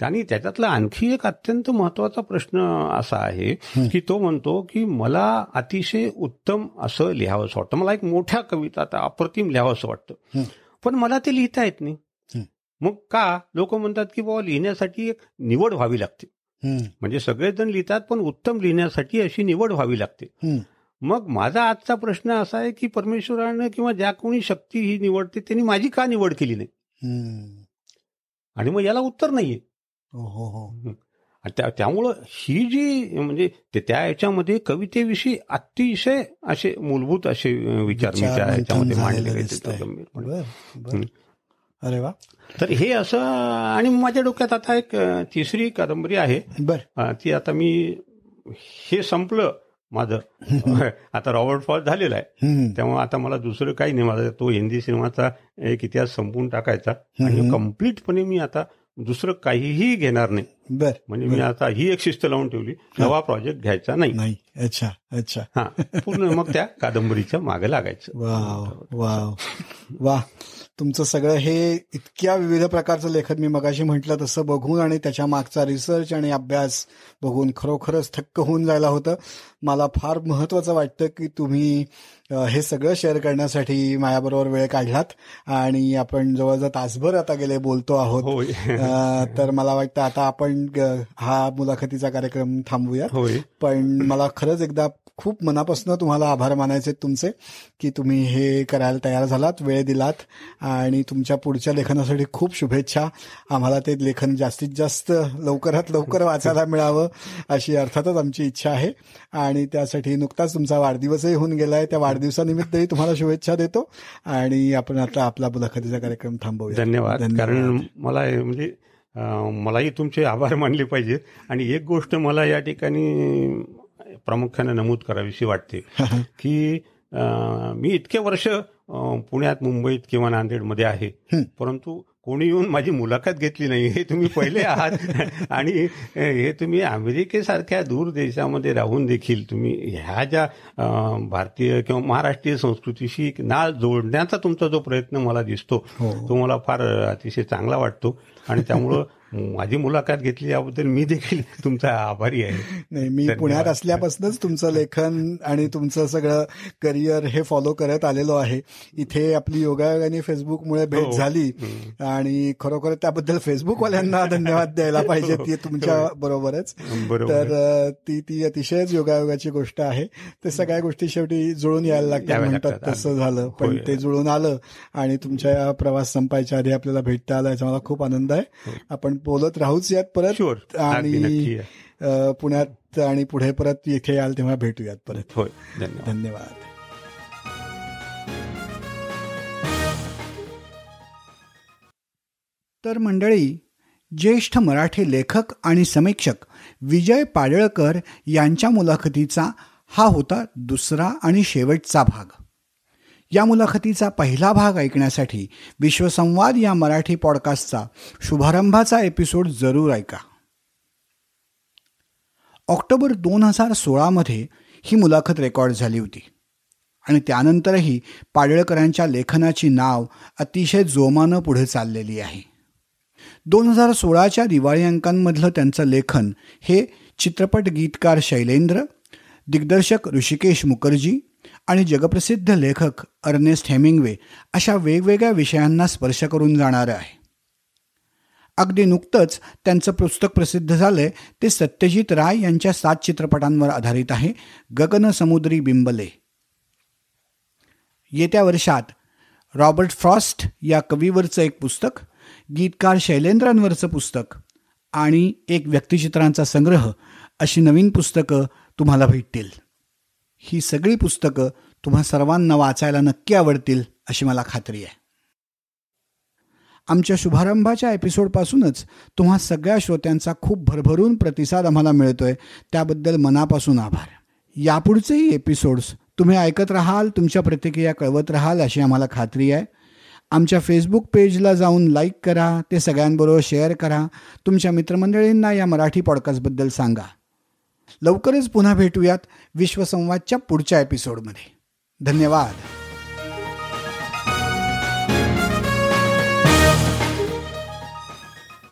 त्यांनी त्याच्यातला आणखी एक अत्यंत महत्त्वाचा प्रश्न असा आहे की तो म्हणतो की मला अतिशय उत्तम असं लिहावंसं वाटतं. मला एक मोठ्या कविता आता अप्रतिम लिहावंसं वाटतं. पण मला ते लिहिता येत नाही. मग का? लोक म्हणतात की बाबा लिहिण्यासाठी एक निवड व्हावी लागते. म्हणजे सगळेच जण लिहितात पण उत्तम लिहिण्यासाठी अशी निवड व्हावी लागते. मग माझा आजचा प्रश्न असा आहे की परमेश्वरानं किंवा ज्या कोणी शक्ती ही निवडते त्यांनी माझी का निवड केली नाही. आणि मग याला उत्तर नाहीये. हो हो हो. त्यामुळं ही जी म्हणजे ते त्या याच्यामध्ये कवितेविषयी अतिशय असे मूलभूत असे विचार मी त्या याच्यामध्ये मांडले अरे वा. तर हे असं आणि माझ्या डोक्यात आता एक तिसरी कादंबरी आहे. बर. ती आता मी हे संपलं. माझं. आता रॉबर्ट फॉल झालेला आहे. तेव्हा आता मला दुसरं काही नाही. माझा तो हिंदी सिनेमाचा एक इतिहास संपवून टाकायचा. आणि कम्प्लीटपणे मी आता दुसरं काहीही घेणार नाही. बर. म्हणजे मी आता ही एक शिस्त लावून ठेवली. नवा प्रोजेक्ट घ्यायचा नाही. नाही. अच्छा. अच्छा. हा. पूर्ण मग त्या कादंबरीच्या मागे लागायचं. वाव. वाव. वा तुमचं सगळं हे इतक्या विविध प्रकारचं लेखन मी मगाशी म्हटलं तसं बघून आणि त्याच्या मागचा रिसर्च आणि अभ्यास बघून खरोखरच थक्क होऊन जायला होतं. मला फार महत्वाचं वाटतं की तुम्ही हे सगळं शेअर करण्यासाठी माझ्याबरोबर वेळ काढलात आणि आपण जवळजवळ तासभर आता गेले बोलतो आहोत. तर मला वाटतं आता आपण हा मुलाखतीचा कार्यक्रम थांबूया पण मला खरंच एकदा खूप मनापासून तुम्हाला आभार मानायचे आहेत तुमचे की तुम्ही हे करायला तयार झालात वेळ दिलात आणि तुमच्या पुढच्या लेखनासाठी खूप शुभेच्छा. आम्हाला ते लेखन जास्तीत जास्त लवकरात लवकर वाचायला मिळावं अशी अर्थातच आमची इच्छा आहे. आणि त्यासाठी नुकताच तुमचा वाढदिवसही होऊन गेलाय. त्या वाढदिवसानिमित्तही तुम्हाला शुभेच्छा देतो. आणि आपण आता आपला मुलाखतीचा कार्यक्रम थांबवूया. धन्यवाद. कारण मला म्हणजे मलाही तुमचे आभार मानले पाहिजेत. आणि एक गोष्ट मला या ठिकाणी प्रामुख्याने नमूद करावीशी वाटते. की मी इतके वर्ष पुण्यात मुंबईत किंवा नांदेडमध्ये आहे. परंतु कोणी येऊन माझी मुलाखत घेतली नाही. हे तुम्ही पहिले आहात. आणि हे तुम्ही अमेरिकेसारख्या दूर देशामध्ये राहून देखील तुम्ही ह्या ज्या भारतीय किंवा महाराष्ट्रीय संस्कृतीशी नाळ जोडण्याचा तुमचा जो प्रयत्न मला दिसतो तो मला फार अतिशय चांगला वाटतो. आणि त्यामुळं माझी मुलाखत घेतली याबद्दल मी देखील तुमचा आभारी आहे. नाही मी पुण्यात असल्यापासूनच तुमचं लेखन आणि तुमचं सगळं करिअर हे फॉलो करत आलेलो आहे. इथे आपली योगायोगाने फेसबुकमुळे भेट झाली आणि खरोखर त्याबद्दल फेसबुकवाल्यांना धन्यवाद द्यायला पाहिजे ती तुमच्या बरोबरच. बरोबर. तर ती ती अतिशयच योगायोगाची गोष्ट आहे. ते सगळ्या गोष्टी शेवटी जुळून यायला लागतात म्हणतात. तसं झालं. पण. ते जुळून आलं आणि तुमच्या प्रवास संपायच्या आधी आपल्याला भेटता आला याचा मला खूप आनंद आहे. आपण बोलत राहूच यात परत. आणि पुण्यात आणि पुढे परत इथे याल तेव्हा भेटूयात परत. होय. धन्यवाद. तर मंडळी ज्येष्ठ मराठी लेखक आणि समीक्षक विजय पाडळकर यांच्या मुलाखतीचा हा होता दुसरा आणि शेवटचा भाग. या मुलाखतीचा पहिला भाग ऐकण्यासाठी विश्वसंवाद या मराठी पॉडकास्टचा शुभारंभाचा एपिसोड जरूर ऐका. ऑक्टोबर दोन हजार सोळामध्ये ही मुलाखत रेकॉर्ड झाली होती आणि त्यानंतरही पाडळकरांच्या लेखनाची नाव अतिशय जोमानं पुढे चाललेली आहे. दोन हजार सोळाच्या दिवाळी अंकांमधलं त्यांचं लेखन हे चित्रपट गीतकार शैलेंद्र दिग्दर्शक ऋषिकेश मुखर्जी आणि जगप्रसिद्ध लेखक अर्नेस्ट हेमिंगवे अशा वेगवेगळ्या विषयांना स्पर्श करून जाणारं आहे. अगदी नुकतंच त्यांचं पुस्तक प्रसिद्ध झालंय ते सत्यजित राय यांच्या सात चित्रपटांवर आधारित आहे गगन समुद्री बिंबले. येत्या वर्षात रॉबर्ट फ्रॉस्ट या कवीवरचं एक पुस्तक गीतकार शैलेंद्रांवरचं पुस्तक आणि एक व्यक्तिचित्रांचा संग्रह अशी नवीन पुस्तकं तुम्हाला भेटतील. ही सगळी पुस्तकं तुम्हा सर्वांना वाचायला नक्की आवडतील अशी मला खात्री आहे. आमच्या शुभारंभाच्या एपिसोडपासूनच तुम्हा सगळ्या श्रोत्यांचा खूप भरभरून प्रतिसाद आम्हाला मिळतोय. त्याबद्दल मनापासून आभार. यापुढचेही एपिसोड्स तुम्ही ऐकत राहाल तुमच्या प्रतिक्रिया कळवत राहाल अशी आम्हाला खात्री आहे. आमच्या फेसबुक पेजला जाऊन लाईक करा ते सगळ्यांबरोबर शेअर करा. तुमच्या मित्रमंडळींना या मराठी पॉडकास्टबद्दल सांगा. लवकरच पुन्हा भेटूयात विश्वसंवादच्या पुढच्या एपिसोडमध्ये धन्यवाद.